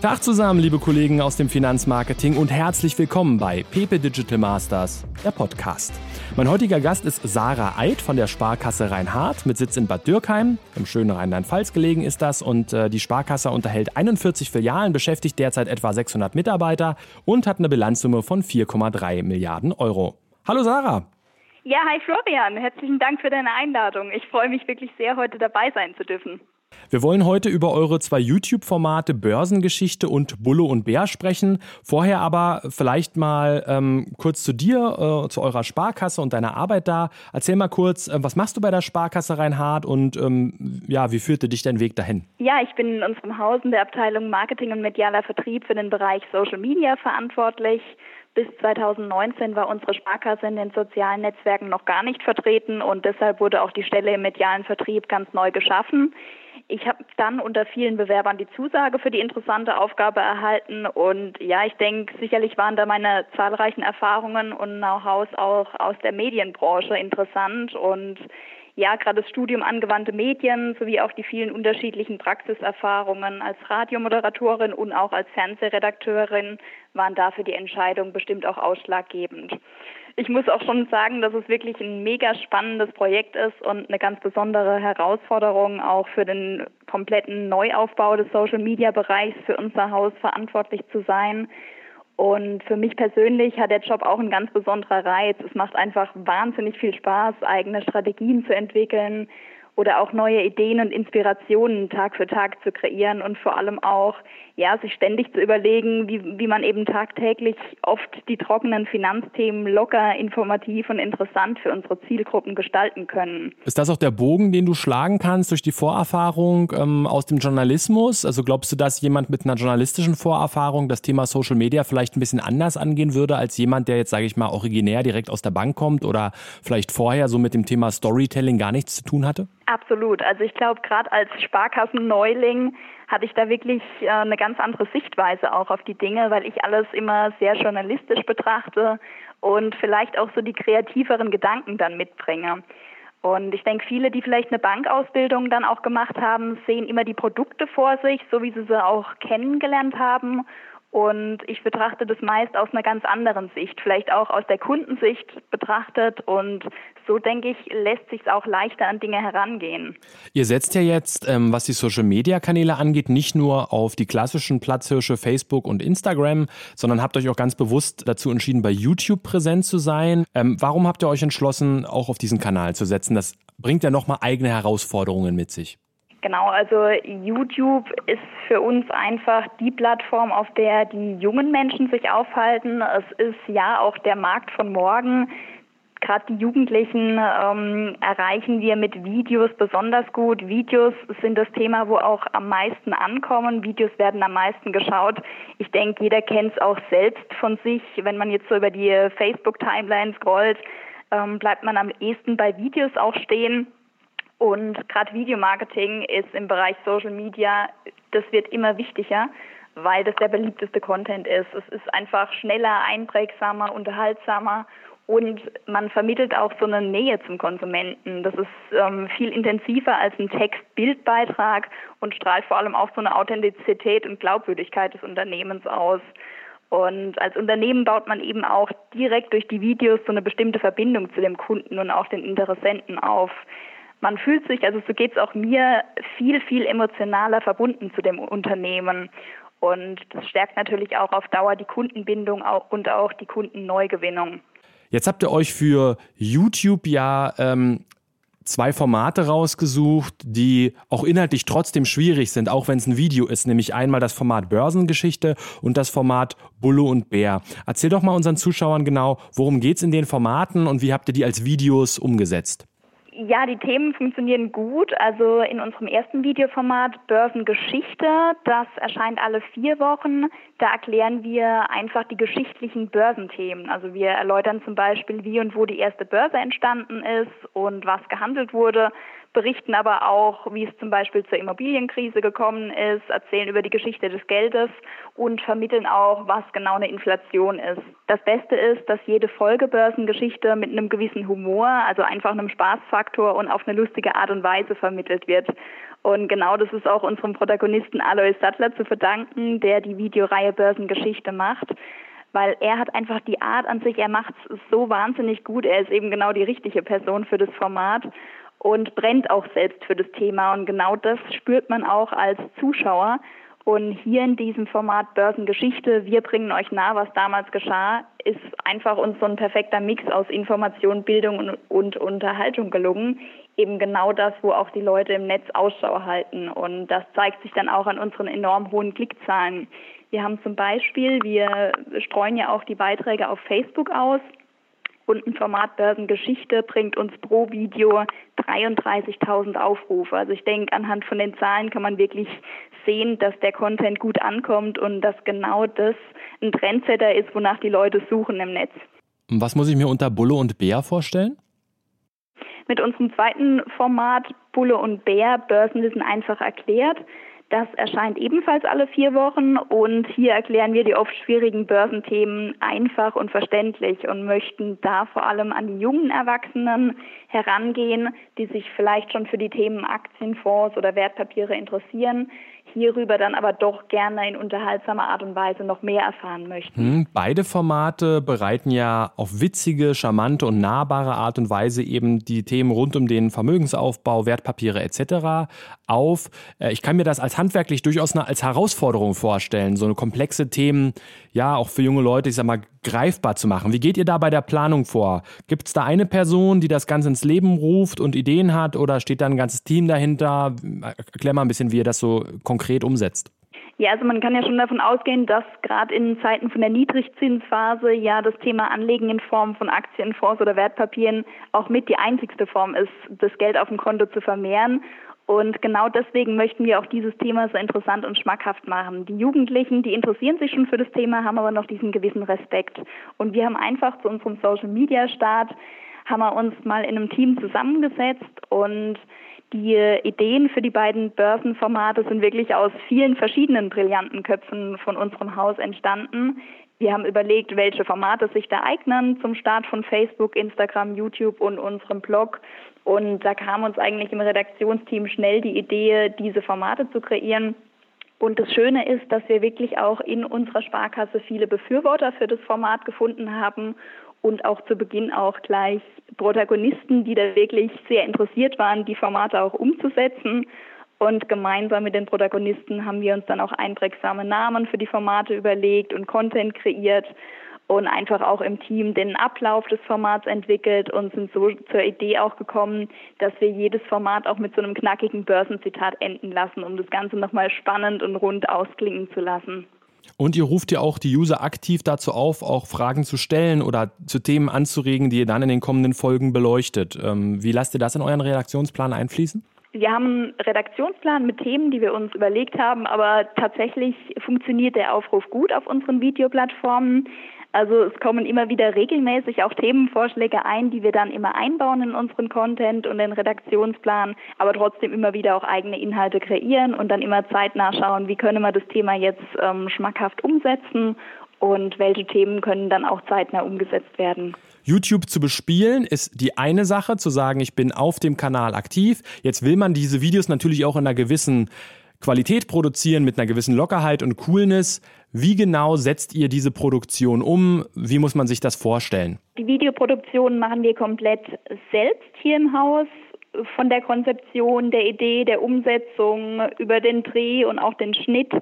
Tag zusammen, liebe Kollegen aus dem Finanzmarketing und herzlich willkommen bei Pepe Digital Masters, der Podcast. Mein heutiger Gast ist Sarah Eid von der Sparkasse Rheinhardt mit Sitz in Bad Dürkheim. Im schönen Rheinland-Pfalz gelegen ist das und äh, die Sparkasse unterhält 41 Filialen, beschäftigt derzeit etwa 600 Mitarbeiter und hat eine Bilanzsumme von 4,3 Milliarden Euro. Hallo Sarah. Ja, hi Florian. Herzlichen Dank für deine Einladung. Ich freue mich wirklich sehr, heute dabei sein zu dürfen. Wir wollen heute über eure zwei YouTube-Formate Börsengeschichte und Bulle und Bär sprechen. Vorher aber vielleicht mal ähm, kurz zu dir, äh, zu eurer Sparkasse und deiner Arbeit da. Erzähl mal kurz, äh, was machst du bei der Sparkasse Reinhardt und ähm, ja, wie führte dich dein Weg dahin? Ja, ich bin in unserem Haus in der Abteilung Marketing und medialer Vertrieb für den Bereich Social Media verantwortlich. Bis 2019 war unsere Sparkasse in den sozialen Netzwerken noch gar nicht vertreten und deshalb wurde auch die Stelle im medialen Vertrieb ganz neu geschaffen. Ich habe dann unter vielen Bewerbern die Zusage für die interessante Aufgabe erhalten und ja, ich denke, sicherlich waren da meine zahlreichen Erfahrungen und Know-hows auch aus der Medienbranche interessant und ja, gerade das Studium angewandte Medien sowie auch die vielen unterschiedlichen Praxiserfahrungen als Radiomoderatorin und auch als Fernsehredakteurin waren dafür die Entscheidung bestimmt auch ausschlaggebend. Ich muss auch schon sagen, dass es wirklich ein mega spannendes Projekt ist und eine ganz besondere Herausforderung auch für den kompletten Neuaufbau des Social Media Bereichs für unser Haus verantwortlich zu sein. Und für mich persönlich hat der Job auch ein ganz besonderer Reiz. Es macht einfach wahnsinnig viel Spaß, eigene Strategien zu entwickeln, oder auch neue Ideen und Inspirationen Tag für Tag zu kreieren und vor allem auch, ja, sich ständig zu überlegen, wie, wie man eben tagtäglich oft die trockenen Finanzthemen locker, informativ und interessant für unsere Zielgruppen gestalten können. Ist das auch der Bogen, den du schlagen kannst durch die Vorerfahrung ähm, aus dem Journalismus? Also glaubst du, dass jemand mit einer journalistischen Vorerfahrung das Thema Social Media vielleicht ein bisschen anders angehen würde als jemand, der jetzt, sage ich mal, originär direkt aus der Bank kommt oder vielleicht vorher so mit dem Thema Storytelling gar nichts zu tun hatte? Absolut. Also ich glaube, gerade als Sparkassenneuling hatte ich da wirklich äh, eine ganz andere Sichtweise auch auf die Dinge, weil ich alles immer sehr journalistisch betrachte und vielleicht auch so die kreativeren Gedanken dann mitbringe. Und ich denke, viele, die vielleicht eine Bankausbildung dann auch gemacht haben, sehen immer die Produkte vor sich, so wie sie sie auch kennengelernt haben und ich betrachte das meist aus einer ganz anderen Sicht, vielleicht auch aus der Kundensicht betrachtet. Und so denke ich, lässt sich auch leichter an Dinge herangehen. Ihr setzt ja jetzt, ähm, was die Social-Media-Kanäle angeht, nicht nur auf die klassischen Platzhirsche Facebook und Instagram, sondern habt euch auch ganz bewusst dazu entschieden, bei YouTube präsent zu sein. Ähm, warum habt ihr euch entschlossen, auch auf diesen Kanal zu setzen? Das bringt ja nochmal eigene Herausforderungen mit sich. Genau, also YouTube ist für uns einfach die Plattform, auf der die jungen Menschen sich aufhalten. Es ist ja auch der Markt von morgen. Gerade die Jugendlichen ähm, erreichen wir mit Videos besonders gut. Videos sind das Thema, wo auch am meisten ankommen. Videos werden am meisten geschaut. Ich denke, jeder kennt es auch selbst von sich. Wenn man jetzt so über die Facebook-Timeline scrollt, ähm, bleibt man am ehesten bei Videos auch stehen. Und gerade Videomarketing ist im Bereich Social Media, das wird immer wichtiger, weil das der beliebteste Content ist. Es ist einfach schneller, einprägsamer, unterhaltsamer und man vermittelt auch so eine Nähe zum Konsumenten. Das ist ähm, viel intensiver als ein Text-Bildbeitrag und strahlt vor allem auch so eine Authentizität und Glaubwürdigkeit des Unternehmens aus. Und als Unternehmen baut man eben auch direkt durch die Videos so eine bestimmte Verbindung zu dem Kunden und auch den Interessenten auf man fühlt sich, also so geht es auch mir, viel, viel emotionaler verbunden zu dem Unternehmen. Und das stärkt natürlich auch auf Dauer die Kundenbindung und auch die Kundenneugewinnung. Jetzt habt ihr euch für YouTube ja ähm, zwei Formate rausgesucht, die auch inhaltlich trotzdem schwierig sind, auch wenn es ein Video ist, nämlich einmal das Format Börsengeschichte und das Format Bulle und Bär. Erzähl doch mal unseren Zuschauern genau, worum geht es in den Formaten und wie habt ihr die als Videos umgesetzt? Ja, die Themen funktionieren gut. Also in unserem ersten Videoformat Börsengeschichte, das erscheint alle vier Wochen. Da erklären wir einfach die geschichtlichen Börsenthemen. Also wir erläutern zum Beispiel, wie und wo die erste Börse entstanden ist und was gehandelt wurde berichten aber auch, wie es zum Beispiel zur Immobilienkrise gekommen ist, erzählen über die Geschichte des Geldes und vermitteln auch, was genau eine Inflation ist. Das Beste ist, dass jede Folgebörsengeschichte mit einem gewissen Humor, also einfach einem Spaßfaktor und auf eine lustige Art und Weise vermittelt wird. Und genau das ist auch unserem Protagonisten Alois Sattler zu verdanken, der die Videoreihe Börsengeschichte macht. Weil er hat einfach die Art an sich, er macht es so wahnsinnig gut. Er ist eben genau die richtige Person für das Format und brennt auch selbst für das Thema. Und genau das spürt man auch als Zuschauer. Und hier in diesem Format Börsengeschichte, wir bringen euch nah, was damals geschah, ist einfach uns so ein perfekter Mix aus Information, Bildung und, und Unterhaltung gelungen. Eben genau das, wo auch die Leute im Netz Ausschau halten. Und das zeigt sich dann auch an unseren enorm hohen Klickzahlen. Wir haben zum Beispiel, wir streuen ja auch die Beiträge auf Facebook aus und ein Format Börsengeschichte bringt uns pro Video 33.000 Aufrufe. Also ich denke, anhand von den Zahlen kann man wirklich sehen, dass der Content gut ankommt und dass genau das ein Trendsetter ist, wonach die Leute suchen im Netz. Was muss ich mir unter Bulle und Bär vorstellen? Mit unserem zweiten Format Bulle und Bär Börsenwissen einfach erklärt das erscheint ebenfalls alle vier Wochen und hier erklären wir die oft schwierigen Börsenthemen einfach und verständlich und möchten da vor allem an die jungen Erwachsenen herangehen, die sich vielleicht schon für die Themen Aktienfonds oder Wertpapiere interessieren, hierüber dann aber doch gerne in unterhaltsamer Art und Weise noch mehr erfahren möchten. Hm, beide Formate bereiten ja auf witzige, charmante und nahbare Art und Weise eben die Themen rund um den Vermögensaufbau, Wertpapiere etc. auf. Äh, ich kann mir das als handwerklich durchaus als Herausforderung vorstellen, so eine komplexe Themen ja auch für junge Leute, ich sag mal, greifbar zu machen. Wie geht ihr da bei der Planung vor? Gibt es da eine Person, die das Ganze ins Leben ruft und Ideen hat oder steht da ein ganzes Team dahinter? Erklär mal ein bisschen, wie ihr das so konkret umsetzt. Ja, also man kann ja schon davon ausgehen, dass gerade in Zeiten von der Niedrigzinsphase ja das Thema Anlegen in Form von Aktien, Fonds oder Wertpapieren auch mit die einzigste Form ist, das Geld auf dem Konto zu vermehren. Und genau deswegen möchten wir auch dieses Thema so interessant und schmackhaft machen. Die Jugendlichen, die interessieren sich schon für das Thema, haben aber noch diesen gewissen Respekt. Und wir haben einfach zu unserem Social Media Start, haben wir uns mal in einem Team zusammengesetzt und die Ideen für die beiden Börsenformate sind wirklich aus vielen verschiedenen brillanten Köpfen von unserem Haus entstanden. Wir haben überlegt, welche Formate sich da eignen zum Start von Facebook, Instagram, YouTube und unserem Blog und da kam uns eigentlich im Redaktionsteam schnell die Idee, diese Formate zu kreieren. Und das Schöne ist, dass wir wirklich auch in unserer Sparkasse viele Befürworter für das Format gefunden haben und auch zu Beginn auch gleich Protagonisten, die da wirklich sehr interessiert waren, die Formate auch umzusetzen. Und gemeinsam mit den Protagonisten haben wir uns dann auch einprägsame Namen für die Formate überlegt und Content kreiert und einfach auch im Team den Ablauf des Formats entwickelt und sind so zur Idee auch gekommen, dass wir jedes Format auch mit so einem knackigen Börsenzitat enden lassen, um das Ganze nochmal spannend und rund ausklingen zu lassen. Und ihr ruft ja auch die User aktiv dazu auf, auch Fragen zu stellen oder zu Themen anzuregen, die ihr dann in den kommenden Folgen beleuchtet. Ähm, wie lasst ihr das in euren Redaktionsplan einfließen? Wir haben einen Redaktionsplan mit Themen, die wir uns überlegt haben, aber tatsächlich funktioniert der Aufruf gut auf unseren Videoplattformen. Also es kommen immer wieder regelmäßig auch Themenvorschläge ein, die wir dann immer einbauen in unseren Content und den Redaktionsplan, aber trotzdem immer wieder auch eigene Inhalte kreieren und dann immer zeitnah schauen, wie können wir das Thema jetzt ähm, schmackhaft umsetzen und welche Themen können dann auch zeitnah umgesetzt werden. YouTube zu bespielen ist die eine Sache, zu sagen, ich bin auf dem Kanal aktiv. Jetzt will man diese Videos natürlich auch in einer gewissen Qualität produzieren, mit einer gewissen Lockerheit und Coolness. Wie genau setzt ihr diese Produktion um? Wie muss man sich das vorstellen? Die Videoproduktion machen wir komplett selbst hier im Haus. Von der Konzeption, der Idee, der Umsetzung, über den Dreh und auch den Schnitt.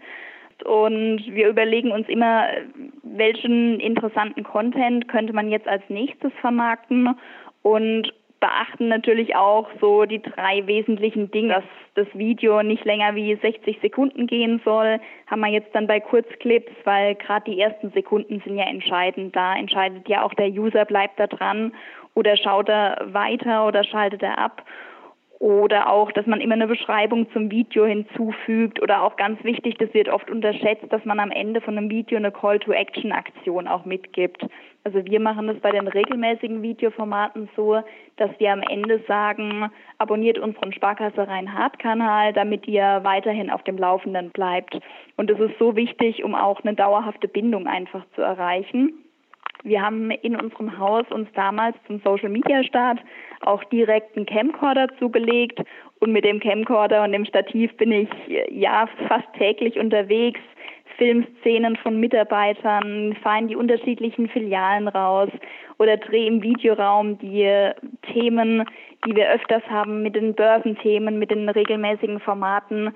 Und wir überlegen uns immer, welchen interessanten Content könnte man jetzt als nächstes vermarkten und beachten natürlich auch so die drei wesentlichen Dinge, dass das Video nicht länger wie 60 Sekunden gehen soll, haben wir jetzt dann bei Kurzclips, weil gerade die ersten Sekunden sind ja entscheidend. Da entscheidet ja auch der User, bleibt da dran oder schaut er weiter oder schaltet er ab. Oder auch, dass man immer eine Beschreibung zum Video hinzufügt. Oder auch ganz wichtig, das wird oft unterschätzt, dass man am Ende von einem Video eine Call-to-Action-Aktion auch mitgibt. Also wir machen das bei den regelmäßigen Videoformaten so, dass wir am Ende sagen, abonniert unseren Sparkasse Rhein-Hart-Kanal, damit ihr weiterhin auf dem Laufenden bleibt. Und das ist so wichtig, um auch eine dauerhafte Bindung einfach zu erreichen. Wir haben in unserem Haus uns damals zum Social Media Start auch direkt einen Camcorder zugelegt. Und mit dem Camcorder und dem Stativ bin ich ja fast täglich unterwegs, Filmszenen von Mitarbeitern, fahre in die unterschiedlichen Filialen raus oder drehe im Videoraum die Themen, die wir öfters haben mit den Börsenthemen, mit den regelmäßigen Formaten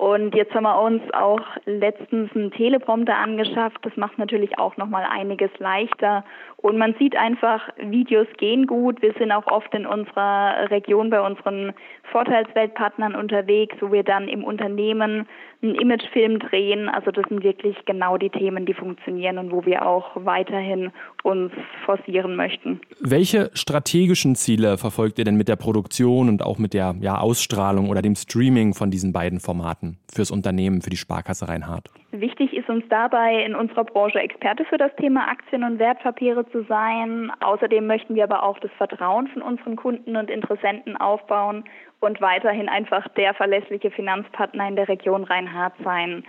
und jetzt haben wir uns auch letztens einen Teleprompter angeschafft. Das macht natürlich auch nochmal einiges leichter. Und man sieht einfach, Videos gehen gut. Wir sind auch oft in unserer Region bei unseren Vorteilsweltpartnern unterwegs, wo wir dann im Unternehmen einen Imagefilm drehen. Also das sind wirklich genau die Themen, die funktionieren und wo wir auch weiterhin uns forcieren möchten. Welche strategischen Ziele verfolgt ihr denn mit der Produktion und auch mit der ja, Ausstrahlung oder dem Streaming von diesen beiden Formaten fürs Unternehmen, für die Sparkasse Reinhardt? Wichtig ist uns dabei, in unserer Branche Experte für das Thema Aktien und Wertpapiere zu sein. Außerdem möchten wir aber auch das Vertrauen von unseren Kunden und Interessenten aufbauen und weiterhin einfach der verlässliche Finanzpartner in der Region Rheinhardt sein.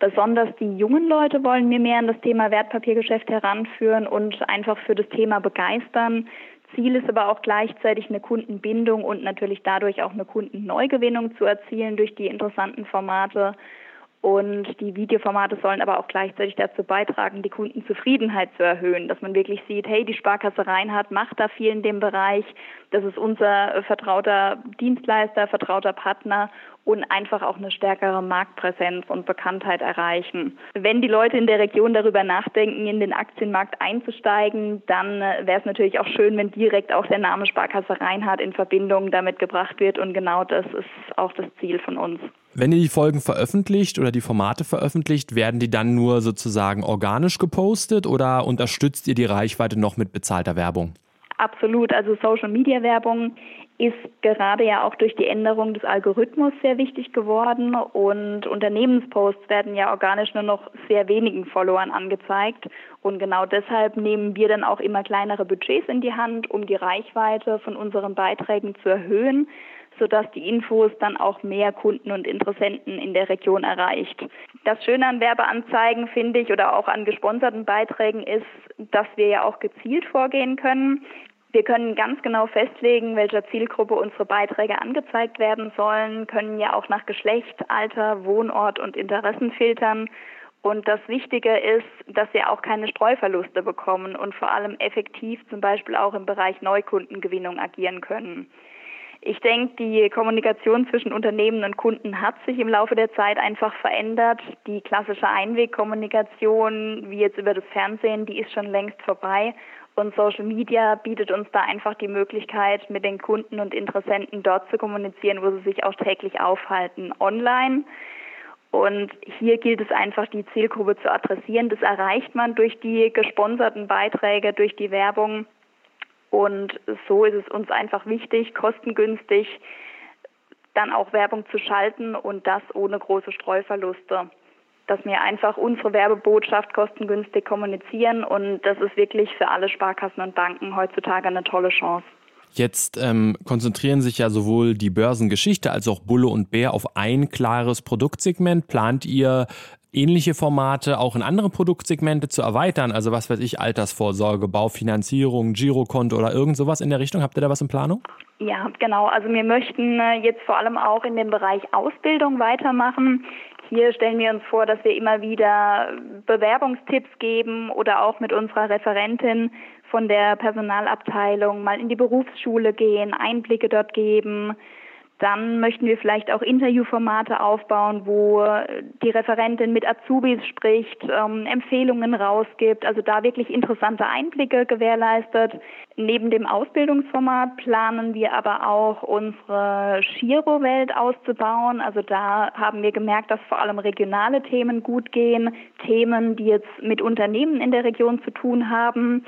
Besonders die jungen Leute wollen wir mehr an das Thema Wertpapiergeschäft heranführen und einfach für das Thema begeistern. Ziel ist aber auch gleichzeitig eine Kundenbindung und natürlich dadurch auch eine Kundenneugewinnung zu erzielen durch die interessanten Formate. Und die Videoformate sollen aber auch gleichzeitig dazu beitragen, die Kundenzufriedenheit zu erhöhen, dass man wirklich sieht, hey, die Sparkasse Reinhardt macht da viel in dem Bereich, das ist unser vertrauter Dienstleister, vertrauter Partner und einfach auch eine stärkere Marktpräsenz und Bekanntheit erreichen. Wenn die Leute in der Region darüber nachdenken, in den Aktienmarkt einzusteigen, dann äh, wäre es natürlich auch schön, wenn direkt auch der Name Sparkasse Reinhardt in Verbindung damit gebracht wird und genau das ist auch das Ziel von uns. Wenn ihr die Folgen veröffentlicht oder die Formate veröffentlicht, werden die dann nur sozusagen organisch gepostet oder unterstützt ihr die Reichweite noch mit bezahlter Werbung? Absolut. Also Social Media Werbung ist gerade ja auch durch die Änderung des Algorithmus sehr wichtig geworden und Unternehmensposts werden ja organisch nur noch sehr wenigen Followern angezeigt und genau deshalb nehmen wir dann auch immer kleinere Budgets in die Hand, um die Reichweite von unseren Beiträgen zu erhöhen, sodass die Infos dann auch mehr Kunden und Interessenten in der Region erreicht. Das Schöne an Werbeanzeigen finde ich oder auch an gesponserten Beiträgen ist, dass wir ja auch gezielt vorgehen können. Wir können ganz genau festlegen, welcher Zielgruppe unsere Beiträge angezeigt werden sollen, können ja auch nach Geschlecht, Alter, Wohnort und Interessen filtern. Und das Wichtige ist, dass wir auch keine Streuverluste bekommen und vor allem effektiv zum Beispiel auch im Bereich Neukundengewinnung agieren können. Ich denke, die Kommunikation zwischen Unternehmen und Kunden hat sich im Laufe der Zeit einfach verändert. Die klassische Einwegkommunikation, wie jetzt über das Fernsehen, die ist schon längst vorbei. Und Social Media bietet uns da einfach die Möglichkeit, mit den Kunden und Interessenten dort zu kommunizieren, wo sie sich auch täglich aufhalten, online. Und hier gilt es einfach, die Zielgruppe zu adressieren. Das erreicht man durch die gesponserten Beiträge, durch die Werbung. Und so ist es uns einfach wichtig, kostengünstig dann auch Werbung zu schalten und das ohne große Streuverluste dass wir einfach unsere Werbebotschaft kostengünstig kommunizieren und das ist wirklich für alle Sparkassen und Banken heutzutage eine tolle Chance. Jetzt ähm, konzentrieren sich ja sowohl die Börsengeschichte als auch Bulle und Bär auf ein klares Produktsegment. Plant ihr ähnliche Formate auch in andere Produktsegmente zu erweitern? Also was weiß ich, Altersvorsorge, Baufinanzierung, Girokonto oder irgend sowas in der Richtung? Habt ihr da was in Planung? Ja, genau. Also wir möchten äh, jetzt vor allem auch in dem Bereich Ausbildung weitermachen. Hier stellen wir uns vor, dass wir immer wieder Bewerbungstipps geben oder auch mit unserer Referentin von der Personalabteilung mal in die Berufsschule gehen, Einblicke dort geben, dann möchten wir vielleicht auch Interviewformate aufbauen, wo die Referentin mit Azubis spricht, ähm, Empfehlungen rausgibt, also da wirklich interessante Einblicke gewährleistet. Neben dem Ausbildungsformat planen wir aber auch unsere Giro-Welt auszubauen. Also da haben wir gemerkt, dass vor allem regionale Themen gut gehen, Themen, die jetzt mit Unternehmen in der Region zu tun haben.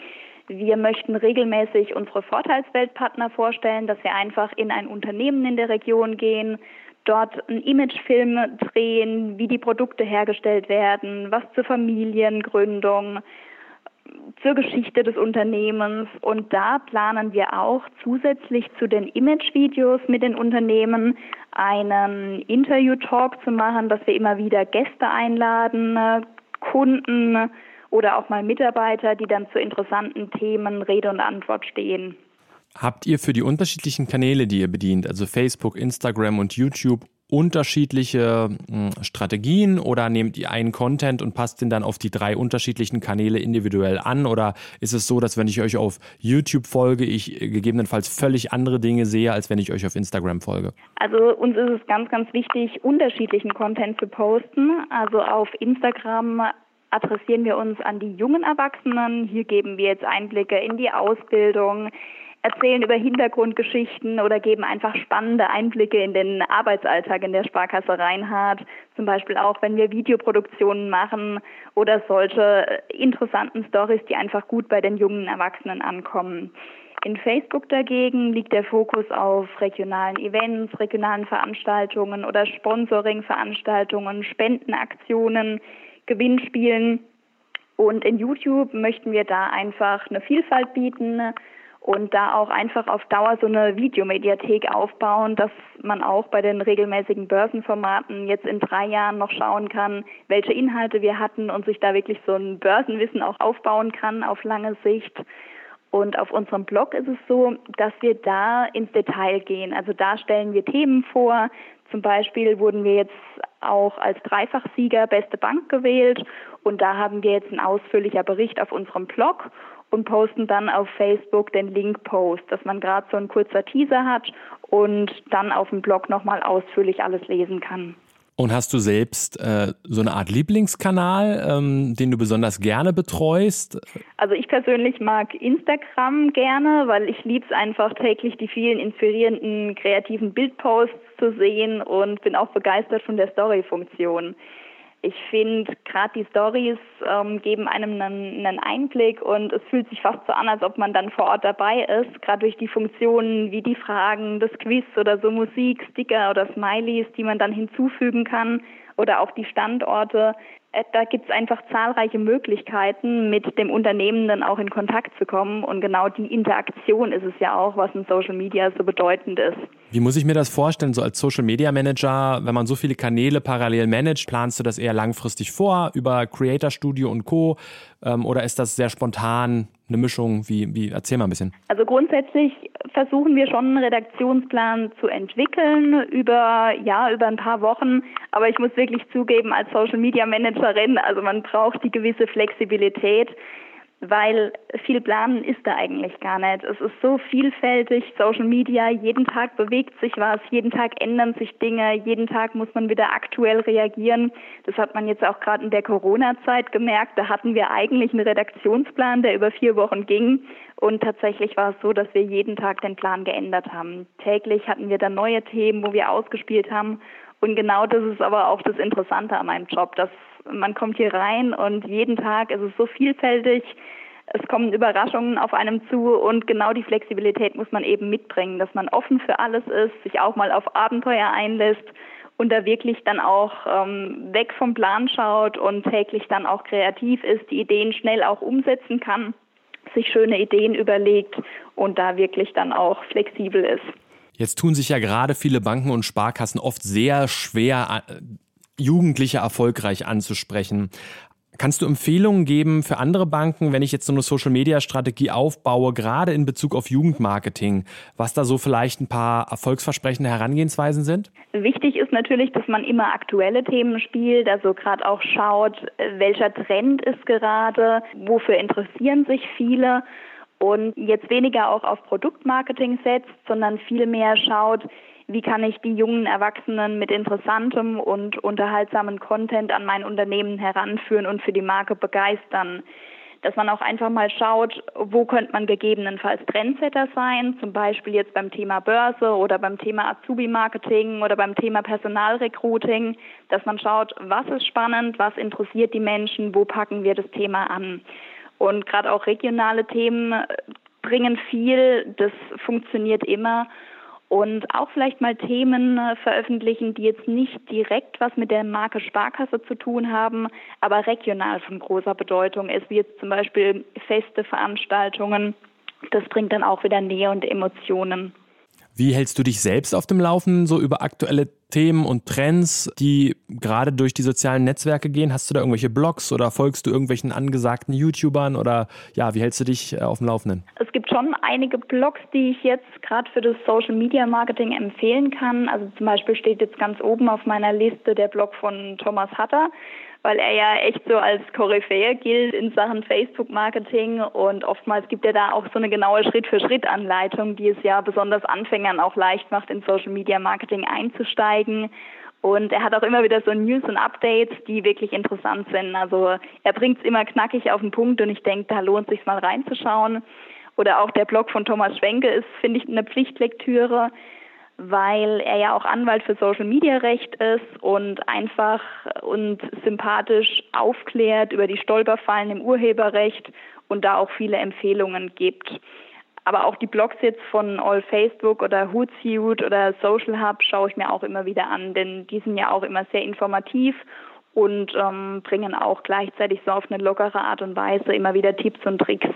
Wir möchten regelmäßig unsere Vorteilsweltpartner vorstellen, dass wir einfach in ein Unternehmen in der Region gehen, dort einen Imagefilm drehen, wie die Produkte hergestellt werden, was zur Familiengründung, zur Geschichte des Unternehmens. Und da planen wir auch zusätzlich zu den Imagevideos mit den Unternehmen einen Interview-Talk zu machen, dass wir immer wieder Gäste einladen, Kunden, oder auch mal Mitarbeiter, die dann zu interessanten Themen Rede und Antwort stehen. Habt ihr für die unterschiedlichen Kanäle, die ihr bedient, also Facebook, Instagram und YouTube, unterschiedliche hm, Strategien oder nehmt ihr einen Content und passt den dann auf die drei unterschiedlichen Kanäle individuell an? Oder ist es so, dass wenn ich euch auf YouTube folge, ich gegebenenfalls völlig andere Dinge sehe, als wenn ich euch auf Instagram folge? Also uns ist es ganz, ganz wichtig, unterschiedlichen Content zu posten. Also auf Instagram adressieren wir uns an die jungen Erwachsenen. Hier geben wir jetzt Einblicke in die Ausbildung, erzählen über Hintergrundgeschichten oder geben einfach spannende Einblicke in den Arbeitsalltag in der Sparkasse Reinhardt. Zum Beispiel auch, wenn wir Videoproduktionen machen oder solche interessanten Stories, die einfach gut bei den jungen Erwachsenen ankommen. In Facebook dagegen liegt der Fokus auf regionalen Events, regionalen Veranstaltungen oder Sponsoring-Veranstaltungen, Spendenaktionen, Gewinnspielen. Und in YouTube möchten wir da einfach eine Vielfalt bieten, und da auch einfach auf Dauer so eine Videomediathek aufbauen, dass man auch bei den regelmäßigen Börsenformaten jetzt in drei Jahren noch schauen kann, welche Inhalte wir hatten und sich da wirklich so ein Börsenwissen auch aufbauen kann auf lange Sicht. Und auf unserem Blog ist es so, dass wir da ins Detail gehen. Also da stellen wir Themen vor. Zum Beispiel wurden wir jetzt auch als Dreifachsieger Beste Bank gewählt. Und da haben wir jetzt ein ausführlicher Bericht auf unserem Blog und posten dann auf Facebook den Link-Post, dass man gerade so ein kurzer Teaser hat und dann auf dem Blog nochmal ausführlich alles lesen kann. Und hast du selbst äh, so eine Art Lieblingskanal, ähm, den du besonders gerne betreust? Also ich persönlich mag Instagram gerne, weil ich liebe es einfach täglich, die vielen inspirierenden kreativen Bildposts zu sehen und bin auch begeistert von der Story-Funktion ich finde, gerade die Stories ähm, geben einem einen, Einblick und es fühlt sich fast so an, als ob man dann vor Ort dabei ist, gerade durch die Funktionen wie die Fragen, das Quiz oder so Musik, Sticker oder Smileys, die man dann hinzufügen kann oder auch die Standorte. Äh, da gibt es einfach zahlreiche Möglichkeiten, mit dem Unternehmen dann auch in Kontakt zu kommen. Und genau die Interaktion ist es ja auch, was in Social Media so bedeutend ist. Wie muss ich mir das vorstellen, so als Social Media Manager, wenn man so viele Kanäle parallel managt, planst du das eher langfristig vor über Creator Studio und Co. Ähm, oder ist das sehr spontan? Eine Mischung? Wie, wie, erzähl mal ein bisschen. Also grundsätzlich versuchen wir schon einen Redaktionsplan zu entwickeln über, ja, über ein paar Wochen. Aber ich muss wirklich zugeben, als Social Media Managerin, also man braucht die gewisse Flexibilität weil viel planen ist da eigentlich gar nicht. Es ist so vielfältig, Social Media, jeden Tag bewegt sich was, jeden Tag ändern sich Dinge, jeden Tag muss man wieder aktuell reagieren. Das hat man jetzt auch gerade in der Corona-Zeit gemerkt. Da hatten wir eigentlich einen Redaktionsplan, der über vier Wochen ging. Und tatsächlich war es so, dass wir jeden Tag den Plan geändert haben. Täglich hatten wir dann neue Themen, wo wir ausgespielt haben. Und genau das ist aber auch das Interessante an meinem Job, dass man kommt hier rein und jeden Tag ist es so vielfältig. Es kommen Überraschungen auf einem zu und genau die Flexibilität muss man eben mitbringen, dass man offen für alles ist, sich auch mal auf Abenteuer einlässt und da wirklich dann auch ähm, weg vom Plan schaut und täglich dann auch kreativ ist, die Ideen schnell auch umsetzen kann, sich schöne Ideen überlegt und da wirklich dann auch flexibel ist. Jetzt tun sich ja gerade viele Banken und Sparkassen oft sehr schwer, äh, Jugendliche erfolgreich anzusprechen. Kannst du Empfehlungen geben für andere Banken, wenn ich jetzt so eine Social-Media-Strategie aufbaue, gerade in Bezug auf Jugendmarketing, was da so vielleicht ein paar erfolgsversprechende Herangehensweisen sind? Wichtig ist natürlich, dass man immer aktuelle Themen spielt, also gerade auch schaut, welcher Trend ist gerade, wofür interessieren sich viele und jetzt weniger auch auf Produktmarketing setzt, sondern vielmehr schaut, wie kann ich die jungen Erwachsenen mit interessantem und unterhaltsamen Content an mein Unternehmen heranführen und für die Marke begeistern. Dass man auch einfach mal schaut, wo könnte man gegebenenfalls Trendsetter sein, zum Beispiel jetzt beim Thema Börse oder beim Thema Azubi-Marketing oder beim Thema Personalrecruiting, dass man schaut, was ist spannend, was interessiert die Menschen, wo packen wir das Thema an. Und gerade auch regionale Themen bringen viel, das funktioniert immer und auch vielleicht mal Themen äh, veröffentlichen, die jetzt nicht direkt was mit der Marke Sparkasse zu tun haben, aber regional von großer Bedeutung ist, wie jetzt zum Beispiel feste Veranstaltungen. Das bringt dann auch wieder Nähe und Emotionen. Wie hältst du dich selbst auf dem Laufenden, so über aktuelle Themen und Trends, die gerade durch die sozialen Netzwerke gehen? Hast du da irgendwelche Blogs oder folgst du irgendwelchen angesagten YouTubern oder ja, wie hältst du dich äh, auf dem Laufenden? Es gibt schon einige Blogs, die ich jetzt gerade für das Social Media Marketing empfehlen kann. Also zum Beispiel steht jetzt ganz oben auf meiner Liste der Blog von Thomas Hatter weil er ja echt so als Koryphäe gilt in Sachen Facebook-Marketing und oftmals gibt er da auch so eine genaue Schritt-für-Schritt-Anleitung, die es ja besonders Anfängern auch leicht macht, in Social-Media-Marketing einzusteigen. Und er hat auch immer wieder so News und Updates, die wirklich interessant sind. Also er bringt es immer knackig auf den Punkt und ich denke, da lohnt sich mal reinzuschauen. Oder auch der Blog von Thomas Schwenke ist, finde ich, eine Pflichtlektüre weil er ja auch Anwalt für Social Media Recht ist und einfach und sympathisch aufklärt über die Stolperfallen im Urheberrecht und da auch viele Empfehlungen gibt. Aber auch die Blogs jetzt von All Facebook oder Hootsuite oder Social Hub schaue ich mir auch immer wieder an, denn die sind ja auch immer sehr informativ und ähm, bringen auch gleichzeitig so auf eine lockere Art und Weise immer wieder Tipps und Tricks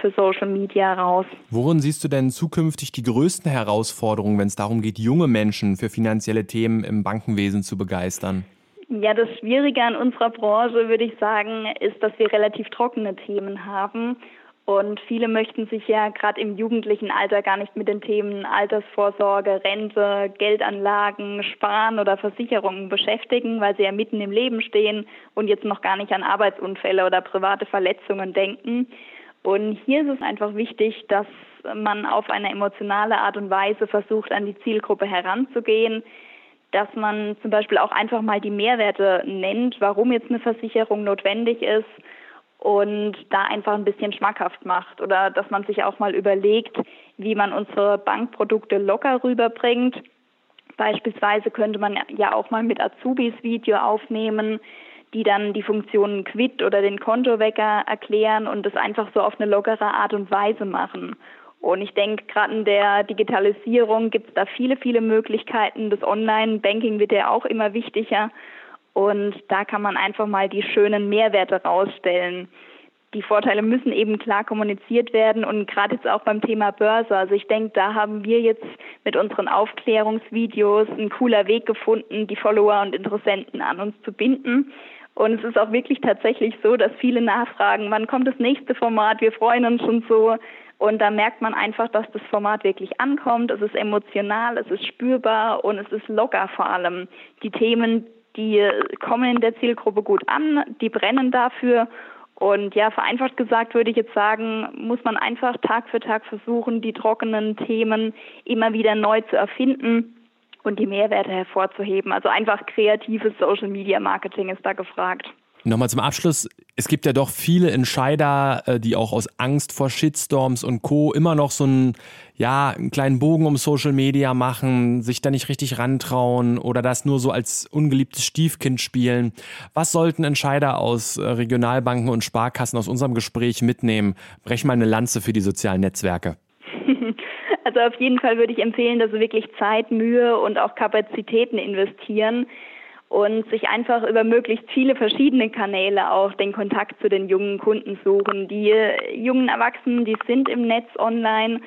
für Social Media raus. Worin siehst du denn zukünftig die größten Herausforderungen, wenn es darum geht, junge Menschen für finanzielle Themen im Bankenwesen zu begeistern? Ja, das Schwierige an unserer Branche, würde ich sagen, ist, dass wir relativ trockene Themen haben und viele möchten sich ja gerade im jugendlichen Alter gar nicht mit den Themen Altersvorsorge, Rente, Geldanlagen, Sparen oder Versicherungen beschäftigen, weil sie ja mitten im Leben stehen und jetzt noch gar nicht an Arbeitsunfälle oder private Verletzungen denken. Und hier ist es einfach wichtig, dass man auf eine emotionale Art und Weise versucht, an die Zielgruppe heranzugehen, dass man zum Beispiel auch einfach mal die Mehrwerte nennt, warum jetzt eine Versicherung notwendig ist und da einfach ein bisschen schmackhaft macht oder dass man sich auch mal überlegt, wie man unsere Bankprodukte locker rüberbringt. Beispielsweise könnte man ja auch mal mit Azubis Video aufnehmen, die dann die Funktionen Quit oder den Kontowecker erklären und das einfach so auf eine lockere Art und Weise machen. Und ich denke, gerade in der Digitalisierung gibt es da viele, viele Möglichkeiten. Das Online-Banking wird ja auch immer wichtiger. Und da kann man einfach mal die schönen Mehrwerte rausstellen. Die Vorteile müssen eben klar kommuniziert werden und gerade jetzt auch beim Thema Börse. Also ich denke, da haben wir jetzt mit unseren Aufklärungsvideos ein cooler Weg gefunden, die Follower und Interessenten an uns zu binden. Und es ist auch wirklich tatsächlich so, dass viele nachfragen, wann kommt das nächste Format? Wir freuen uns schon so. Und da merkt man einfach, dass das Format wirklich ankommt. Es ist emotional, es ist spürbar und es ist locker vor allem. Die Themen, die kommen in der Zielgruppe gut an, die brennen dafür. Und ja, vereinfacht gesagt würde ich jetzt sagen, muss man einfach Tag für Tag versuchen, die trockenen Themen immer wieder neu zu erfinden und die Mehrwerte hervorzuheben. Also einfach kreatives Social Media Marketing ist da gefragt. Nochmal zum Abschluss. Es gibt ja doch viele Entscheider, äh, die auch aus Angst vor Shitstorms und Co. immer noch so einen, ja, einen kleinen Bogen um Social Media machen, sich da nicht richtig rantrauen oder das nur so als ungeliebtes Stiefkind spielen. Was sollten Entscheider aus äh, Regionalbanken und Sparkassen aus unserem Gespräch mitnehmen? Brech mal eine Lanze für die sozialen Netzwerke. Also auf jeden Fall würde ich empfehlen, dass sie wirklich Zeit, Mühe und auch Kapazitäten investieren und sich einfach über möglichst viele verschiedene Kanäle auch den Kontakt zu den jungen Kunden suchen. Die jungen Erwachsenen, die sind im Netz online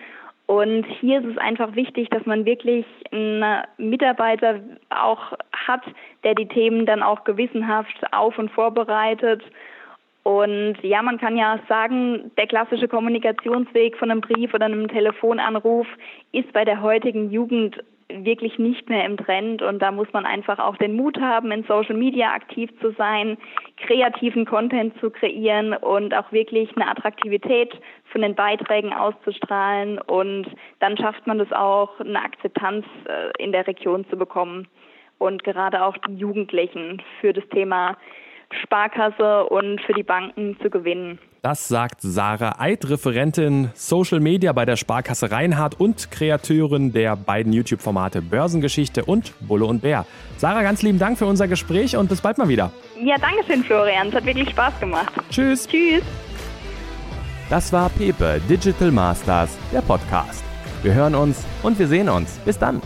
und hier ist es einfach wichtig, dass man wirklich einen Mitarbeiter auch hat, der die Themen dann auch gewissenhaft auf und vorbereitet. Und ja, man kann ja sagen, der klassische Kommunikationsweg von einem Brief oder einem Telefonanruf ist bei der heutigen Jugend wirklich nicht mehr im Trend. Und da muss man einfach auch den Mut haben, in Social Media aktiv zu sein, kreativen Content zu kreieren und auch wirklich eine Attraktivität von den Beiträgen auszustrahlen. Und dann schafft man es auch, eine Akzeptanz äh, in der Region zu bekommen. Und gerade auch die Jugendlichen für das Thema Sparkasse und für die Banken zu gewinnen. Das sagt Sarah Eid, Referentin Social Media bei der Sparkasse Reinhardt und Kreateurin der beiden YouTube-Formate Börsengeschichte und Bulle und Bär. Sarah, ganz lieben Dank für unser Gespräch und bis bald mal wieder. Ja, danke schön, Florian. Es hat wirklich Spaß gemacht. Tschüss. Tschüss. Das war Pepe Digital Masters, der Podcast. Wir hören uns und wir sehen uns. Bis dann.